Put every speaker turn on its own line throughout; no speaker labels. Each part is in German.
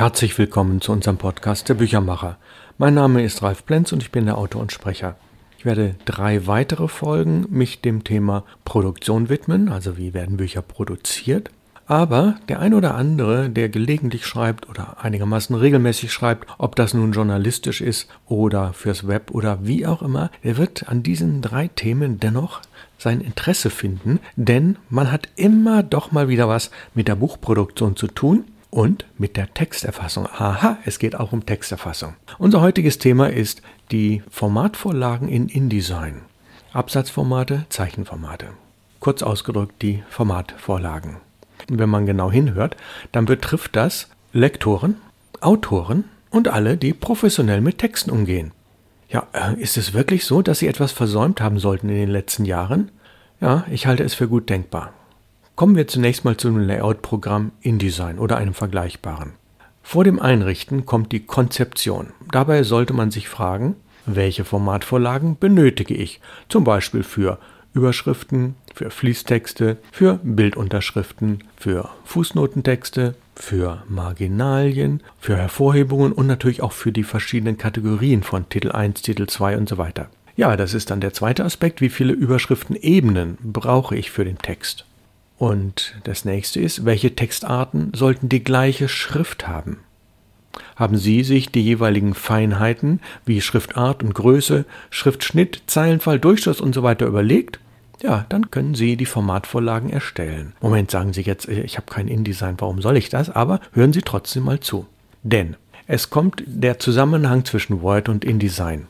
Herzlich willkommen zu unserem Podcast Der Büchermacher. Mein Name ist Ralf Plenz und ich bin der Autor und Sprecher. Ich werde drei weitere Folgen mich dem Thema Produktion widmen, also wie werden Bücher produziert. Aber der ein oder andere, der gelegentlich schreibt oder einigermaßen regelmäßig schreibt, ob das nun journalistisch ist oder fürs Web oder wie auch immer, der wird an diesen drei Themen dennoch sein Interesse finden, denn man hat immer doch mal wieder was mit der Buchproduktion zu tun und mit der Texterfassung. Aha, es geht auch um Texterfassung. Unser heutiges Thema ist die Formatvorlagen in InDesign. Absatzformate, Zeichenformate. Kurz ausgedrückt die Formatvorlagen. Und wenn man genau hinhört, dann betrifft das Lektoren, Autoren und alle, die professionell mit Texten umgehen. Ja, äh, ist es wirklich so, dass Sie etwas versäumt haben sollten in den letzten Jahren? Ja, ich halte es für gut denkbar. Kommen wir zunächst mal zu einem Layout-Programm InDesign oder einem vergleichbaren. Vor dem Einrichten kommt die Konzeption. Dabei sollte man sich fragen, welche Formatvorlagen benötige ich, zum Beispiel für Überschriften, für Fließtexte, für Bildunterschriften, für Fußnotentexte, für Marginalien, für Hervorhebungen und natürlich auch für die verschiedenen Kategorien von Titel 1, Titel 2 und so weiter. Ja, das ist dann der zweite Aspekt, wie viele Überschriftenebenen brauche ich für den Text. Und das nächste ist, welche Textarten sollten die gleiche Schrift haben? Haben Sie sich die jeweiligen Feinheiten wie Schriftart und Größe, Schriftschnitt, Zeilenfall, Durchschluss und so weiter überlegt? Ja, dann können Sie die Formatvorlagen erstellen. Moment, sagen Sie jetzt, ich habe kein InDesign, warum soll ich das? Aber hören Sie trotzdem mal zu. Denn es kommt der Zusammenhang zwischen Word und InDesign.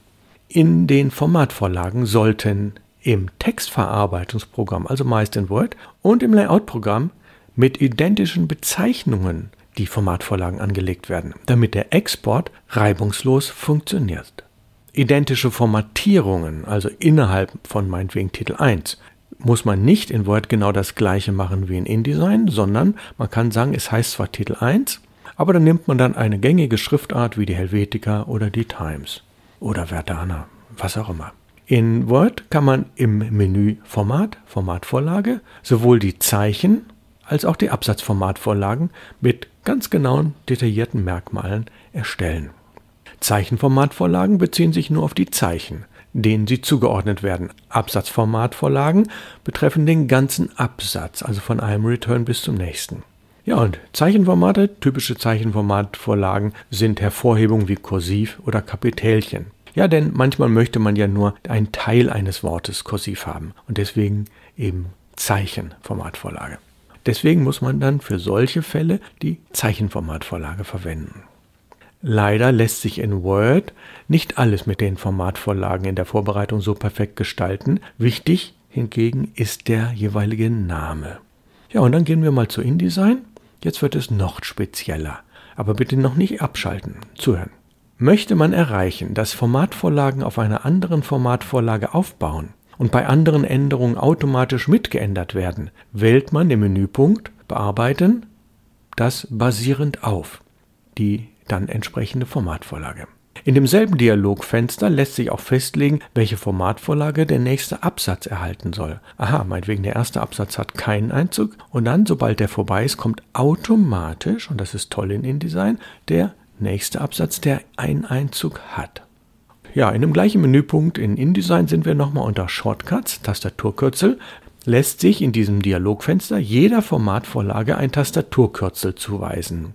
In den Formatvorlagen sollten im Textverarbeitungsprogramm, also meist in Word, und im Layout-Programm mit identischen Bezeichnungen die Formatvorlagen angelegt werden, damit der Export reibungslos funktioniert. Identische Formatierungen, also innerhalb von meinetwegen Titel 1, muss man nicht in Word genau das gleiche machen wie in InDesign, sondern man kann sagen, es heißt zwar Titel 1, aber dann nimmt man dann eine gängige Schriftart wie die Helvetica oder die Times oder Verdana, was auch immer. In Word kann man im Menü Format, Formatvorlage, sowohl die Zeichen als auch die Absatzformatvorlagen mit ganz genauen, detaillierten Merkmalen erstellen. Zeichenformatvorlagen beziehen sich nur auf die Zeichen, denen sie zugeordnet werden. Absatzformatvorlagen betreffen den ganzen Absatz, also von einem Return bis zum nächsten. Ja, und Zeichenformate, typische Zeichenformatvorlagen sind Hervorhebungen wie Kursiv oder Kapitelchen. Ja, denn manchmal möchte man ja nur einen Teil eines Wortes kursiv haben und deswegen eben Zeichenformatvorlage. Deswegen muss man dann für solche Fälle die Zeichenformatvorlage verwenden. Leider lässt sich in Word nicht alles mit den Formatvorlagen in der Vorbereitung so perfekt gestalten. Wichtig hingegen ist der jeweilige Name. Ja, und dann gehen wir mal zu InDesign. Jetzt wird es noch spezieller. Aber bitte noch nicht abschalten. Zuhören. Möchte man erreichen, dass Formatvorlagen auf einer anderen Formatvorlage aufbauen und bei anderen Änderungen automatisch mitgeändert werden, wählt man den Menüpunkt Bearbeiten das basierend auf. Die dann entsprechende Formatvorlage. In demselben Dialogfenster lässt sich auch festlegen, welche Formatvorlage der nächste Absatz erhalten soll. Aha, meinetwegen der erste Absatz hat keinen Einzug und dann, sobald der vorbei ist, kommt automatisch, und das ist toll in InDesign, der nächste Absatz, der einen Einzug hat. Ja, in dem gleichen Menüpunkt in InDesign sind wir nochmal unter Shortcuts, Tastaturkürzel, lässt sich in diesem Dialogfenster jeder Formatvorlage ein Tastaturkürzel zuweisen.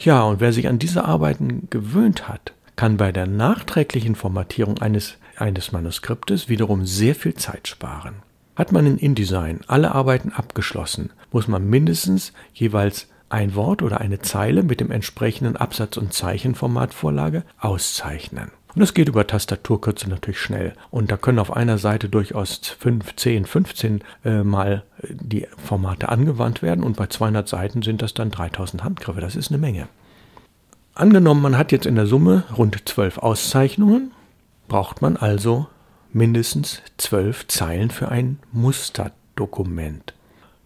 Ja, und wer sich an diese Arbeiten gewöhnt hat, kann bei der nachträglichen Formatierung eines, eines Manuskriptes wiederum sehr viel Zeit sparen. Hat man in InDesign alle Arbeiten abgeschlossen, muss man mindestens jeweils ein Wort oder eine Zeile mit dem entsprechenden Absatz- und Zeichenformatvorlage auszeichnen. Und das geht über Tastaturkürzel natürlich schnell. Und da können auf einer Seite durchaus 5, 10, 15 äh, Mal äh, die Formate angewandt werden. Und bei 200 Seiten sind das dann 3000 Handgriffe. Das ist eine Menge. Angenommen, man hat jetzt in der Summe rund 12 Auszeichnungen, braucht man also mindestens 12 Zeilen für ein Musterdokument.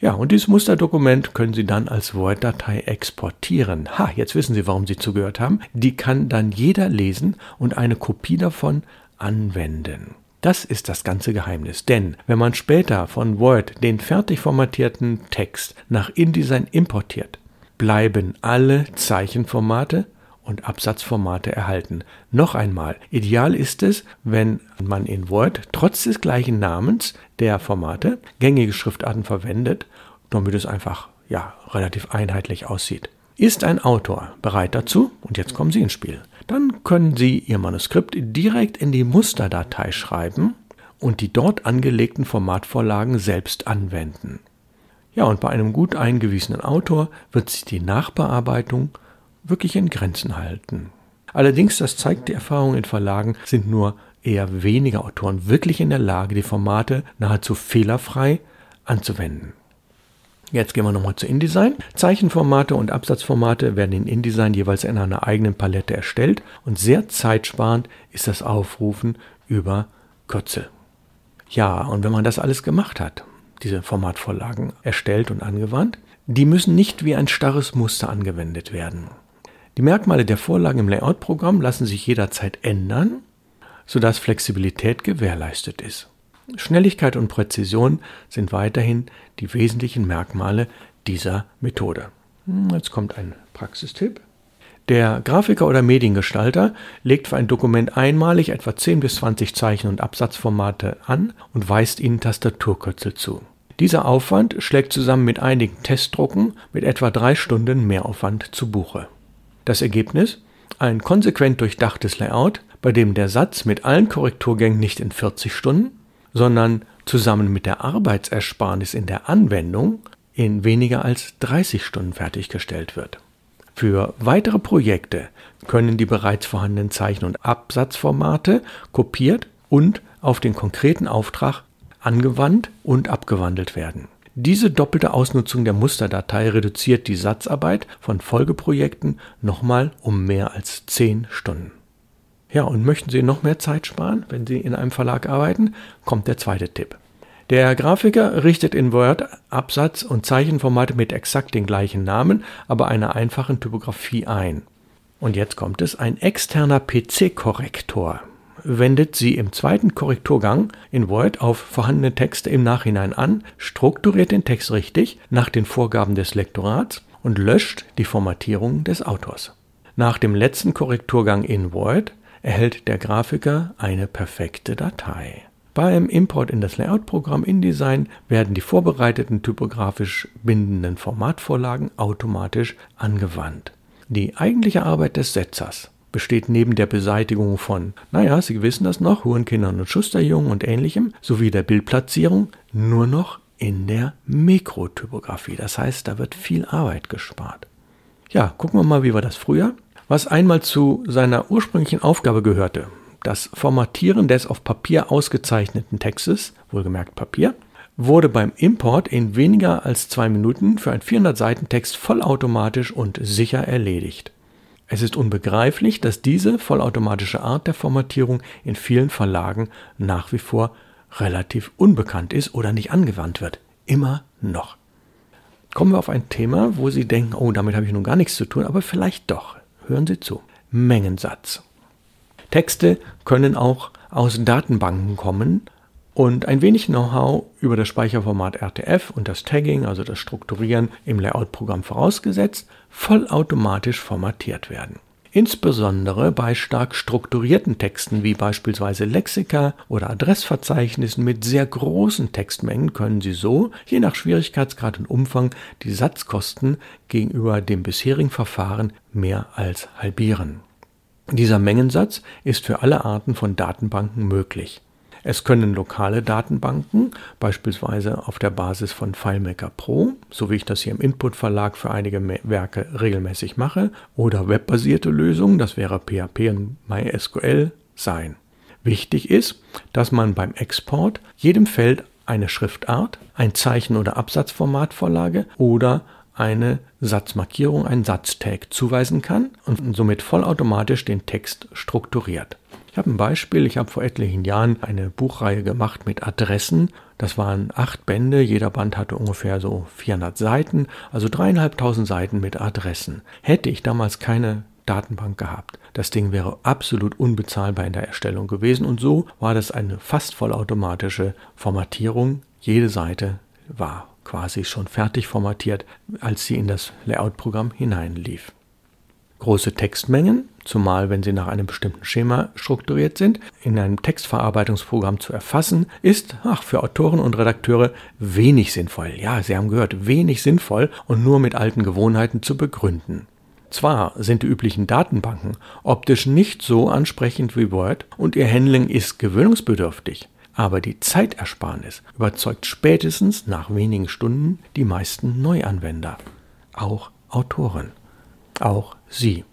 Ja, und dieses Musterdokument können Sie dann als Word-Datei exportieren. Ha, jetzt wissen Sie, warum Sie zugehört haben. Die kann dann jeder lesen und eine Kopie davon anwenden. Das ist das ganze Geheimnis. Denn wenn man später von Word den fertig formatierten Text nach InDesign importiert, bleiben alle Zeichenformate und Absatzformate erhalten. Noch einmal, ideal ist es, wenn man in Word trotz des gleichen Namens der Formate gängige Schriftarten verwendet, damit es einfach ja, relativ einheitlich aussieht. Ist ein Autor bereit dazu? Und jetzt kommen Sie ins Spiel. Dann können Sie Ihr Manuskript direkt in die Musterdatei schreiben und die dort angelegten Formatvorlagen selbst anwenden. Ja, und bei einem gut eingewiesenen Autor wird sich die Nachbearbeitung wirklich in Grenzen halten. Allerdings, das zeigt die Erfahrung in Verlagen, sind nur eher wenige Autoren wirklich in der Lage, die Formate nahezu fehlerfrei anzuwenden. Jetzt gehen wir nochmal zu InDesign. Zeichenformate und Absatzformate werden in InDesign jeweils in einer eigenen Palette erstellt und sehr zeitsparend ist das Aufrufen über Kürzel. Ja, und wenn man das alles gemacht hat, diese Formatvorlagen erstellt und angewandt, die müssen nicht wie ein starres Muster angewendet werden. Die Merkmale der Vorlagen im Layout-Programm lassen sich jederzeit ändern, sodass Flexibilität gewährleistet ist. Schnelligkeit und Präzision sind weiterhin die wesentlichen Merkmale dieser Methode. Hm, jetzt kommt ein Praxistipp. Der Grafiker oder Mediengestalter legt für ein Dokument einmalig etwa 10 bis 20 Zeichen- und Absatzformate an und weist ihnen Tastaturkürzel zu. Dieser Aufwand schlägt zusammen mit einigen Testdrucken mit etwa drei Stunden Mehraufwand zu Buche. Das Ergebnis? Ein konsequent durchdachtes Layout, bei dem der Satz mit allen Korrekturgängen nicht in 40 Stunden, sondern zusammen mit der Arbeitsersparnis in der Anwendung in weniger als 30 Stunden fertiggestellt wird. Für weitere Projekte können die bereits vorhandenen Zeichen- und Absatzformate kopiert und auf den konkreten Auftrag angewandt und abgewandelt werden. Diese doppelte Ausnutzung der Musterdatei reduziert die Satzarbeit von Folgeprojekten nochmal um mehr als 10 Stunden. Ja, und möchten Sie noch mehr Zeit sparen, wenn Sie in einem Verlag arbeiten, kommt der zweite Tipp. Der Grafiker richtet in Word Absatz- und Zeichenformate mit exakt den gleichen Namen, aber einer einfachen Typografie ein. Und jetzt kommt es, ein externer PC-Korrektor wendet sie im zweiten Korrekturgang in Word auf vorhandene Texte im Nachhinein an, strukturiert den Text richtig nach den Vorgaben des Lektorats und löscht die Formatierung des Autors. Nach dem letzten Korrekturgang in Word erhält der Grafiker eine perfekte Datei. Beim Import in das Layout-Programm InDesign werden die vorbereiteten typografisch bindenden Formatvorlagen automatisch angewandt. Die eigentliche Arbeit des Setzers besteht neben der Beseitigung von, naja, Sie wissen das noch, Hurenkindern und Schusterjungen und ähnlichem, sowie der Bildplatzierung nur noch in der Mikrotypografie. Das heißt, da wird viel Arbeit gespart. Ja, gucken wir mal, wie war das früher? Was einmal zu seiner ursprünglichen Aufgabe gehörte, das Formatieren des auf Papier ausgezeichneten Textes, wohlgemerkt Papier, wurde beim Import in weniger als zwei Minuten für einen 400 Seiten Text vollautomatisch und sicher erledigt. Es ist unbegreiflich, dass diese vollautomatische Art der Formatierung in vielen Verlagen nach wie vor relativ unbekannt ist oder nicht angewandt wird. Immer noch. Kommen wir auf ein Thema, wo Sie denken, oh, damit habe ich nun gar nichts zu tun, aber vielleicht doch. Hören Sie zu. Mengensatz. Texte können auch aus Datenbanken kommen und ein wenig Know-how über das Speicherformat RTF und das Tagging, also das Strukturieren im Layout-Programm vorausgesetzt, vollautomatisch formatiert werden. Insbesondere bei stark strukturierten Texten wie beispielsweise Lexika oder Adressverzeichnissen mit sehr großen Textmengen können Sie so, je nach Schwierigkeitsgrad und Umfang, die Satzkosten gegenüber dem bisherigen Verfahren mehr als halbieren. Dieser Mengensatz ist für alle Arten von Datenbanken möglich. Es können lokale Datenbanken, beispielsweise auf der Basis von FileMaker Pro, so wie ich das hier im Input Verlag für einige Werke regelmäßig mache, oder webbasierte Lösungen, das wäre PHP und MySQL, sein. Wichtig ist, dass man beim Export jedem Feld eine Schriftart, ein Zeichen- oder Absatzformatvorlage oder eine Satzmarkierung, ein Satztag zuweisen kann und somit vollautomatisch den Text strukturiert. Ich habe ein Beispiel. Ich habe vor etlichen Jahren eine Buchreihe gemacht mit Adressen. Das waren acht Bände. Jeder Band hatte ungefähr so 400 Seiten, also dreieinhalbtausend Seiten mit Adressen. Hätte ich damals keine Datenbank gehabt. Das Ding wäre absolut unbezahlbar in der Erstellung gewesen und so war das eine fast vollautomatische Formatierung. Jede Seite war quasi schon fertig formatiert, als sie in das Layout-Programm hineinlief. Große Textmengen, zumal wenn sie nach einem bestimmten Schema strukturiert sind, in einem Textverarbeitungsprogramm zu erfassen, ist ach, für Autoren und Redakteure wenig sinnvoll. Ja, Sie haben gehört, wenig sinnvoll und nur mit alten Gewohnheiten zu begründen. Zwar sind die üblichen Datenbanken optisch nicht so ansprechend wie Word und ihr Handling ist gewöhnungsbedürftig, aber die Zeitersparnis überzeugt spätestens nach wenigen Stunden die meisten Neuanwender, auch Autoren, auch Sie.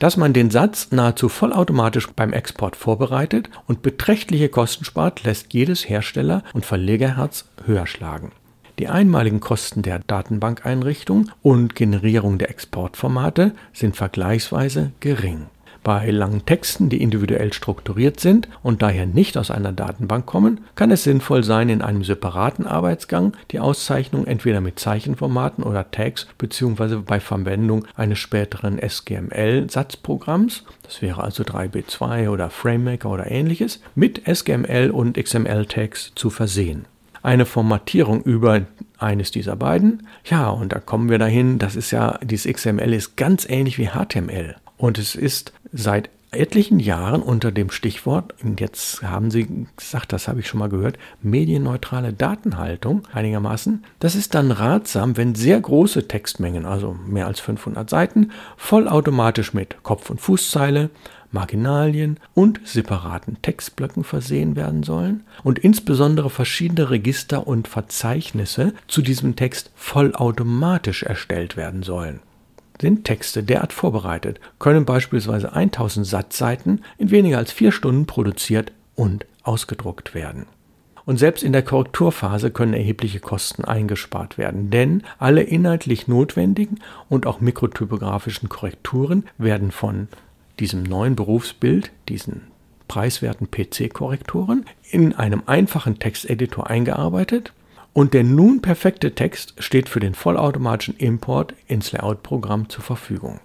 Dass man den Satz nahezu vollautomatisch beim Export vorbereitet und beträchtliche Kosten spart, lässt jedes Hersteller- und Verlegerherz höher schlagen. Die einmaligen Kosten der Datenbankeinrichtung und Generierung der Exportformate sind vergleichsweise gering. Bei langen Texten, die individuell strukturiert sind und daher nicht aus einer Datenbank kommen, kann es sinnvoll sein, in einem separaten Arbeitsgang die Auszeichnung entweder mit Zeichenformaten oder Tags bzw. bei Verwendung eines späteren SGML-Satzprogramms, das wäre also 3B2 oder FrameMaker oder ähnliches, mit SGML und XML-Tags zu versehen eine Formatierung über eines dieser beiden. Ja, und da kommen wir dahin, das ist ja, dieses XML ist ganz ähnlich wie HTML. Und es ist seit etlichen Jahren unter dem Stichwort, jetzt haben Sie gesagt, das habe ich schon mal gehört, medienneutrale Datenhaltung einigermaßen. Das ist dann ratsam, wenn sehr große Textmengen, also mehr als 500 Seiten, vollautomatisch mit Kopf- und Fußzeile, Marginalien und separaten Textblöcken versehen werden sollen und insbesondere verschiedene Register und Verzeichnisse zu diesem Text vollautomatisch erstellt werden sollen sind Texte derart vorbereitet, können beispielsweise 1000 Satzseiten in weniger als vier Stunden produziert und ausgedruckt werden. Und selbst in der Korrekturphase können erhebliche Kosten eingespart werden, denn alle inhaltlich notwendigen und auch mikrotypografischen Korrekturen werden von diesem neuen Berufsbild, diesen preiswerten PC-Korrektoren, in einem einfachen Texteditor eingearbeitet und der nun perfekte Text steht für den vollautomatischen Import ins Layout-Programm zur Verfügung.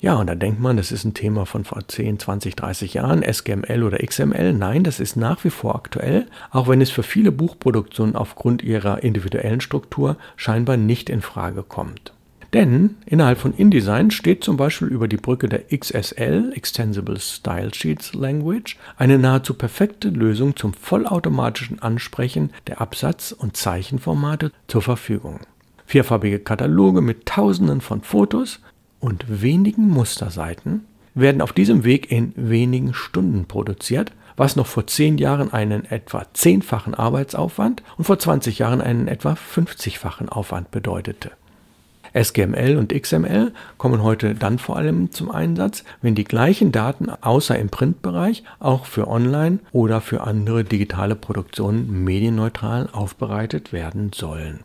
Ja, und da denkt man, das ist ein Thema von vor 10, 20, 30 Jahren, SGML oder XML. Nein, das ist nach wie vor aktuell, auch wenn es für viele Buchproduktionen aufgrund ihrer individuellen Struktur scheinbar nicht in Frage kommt. Denn innerhalb von InDesign steht zum Beispiel über die Brücke der XSL Extensible Style Sheets Language eine nahezu perfekte Lösung zum vollautomatischen Ansprechen der Absatz- und Zeichenformate zur Verfügung. Vierfarbige Kataloge mit Tausenden von Fotos und wenigen Musterseiten werden auf diesem Weg in wenigen Stunden produziert, was noch vor zehn Jahren einen etwa zehnfachen Arbeitsaufwand und vor 20 Jahren einen etwa 50-fachen Aufwand bedeutete. SGML und XML kommen heute dann vor allem zum Einsatz, wenn die gleichen Daten außer im Printbereich auch für Online oder für andere digitale Produktionen medienneutral aufbereitet werden sollen.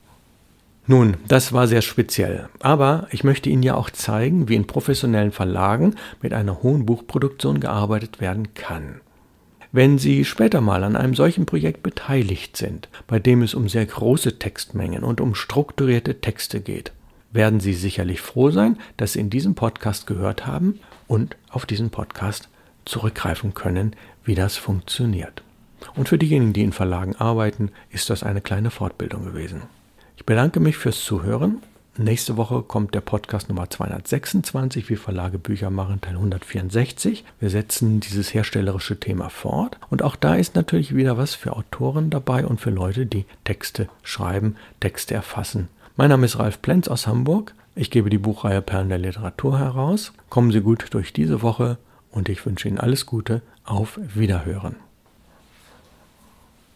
Nun, das war sehr speziell, aber ich möchte Ihnen ja auch zeigen, wie in professionellen Verlagen mit einer hohen Buchproduktion gearbeitet werden kann. Wenn Sie später mal an einem solchen Projekt beteiligt sind, bei dem es um sehr große Textmengen und um strukturierte Texte geht, werden Sie sicherlich froh sein, dass Sie in diesem Podcast gehört haben und auf diesen Podcast zurückgreifen können, wie das funktioniert. Und für diejenigen, die in Verlagen arbeiten, ist das eine kleine Fortbildung gewesen. Ich bedanke mich fürs Zuhören. Nächste Woche kommt der Podcast Nummer 226, wie Verlage Bücher machen, Teil 164. Wir setzen dieses herstellerische Thema fort. Und auch da ist natürlich wieder was für Autoren dabei und für Leute, die Texte schreiben, Texte erfassen mein Name ist Ralf Plenz aus Hamburg. Ich gebe die Buchreihe Perlen der Literatur heraus. Kommen Sie gut durch diese Woche und ich wünsche Ihnen alles Gute. Auf Wiederhören.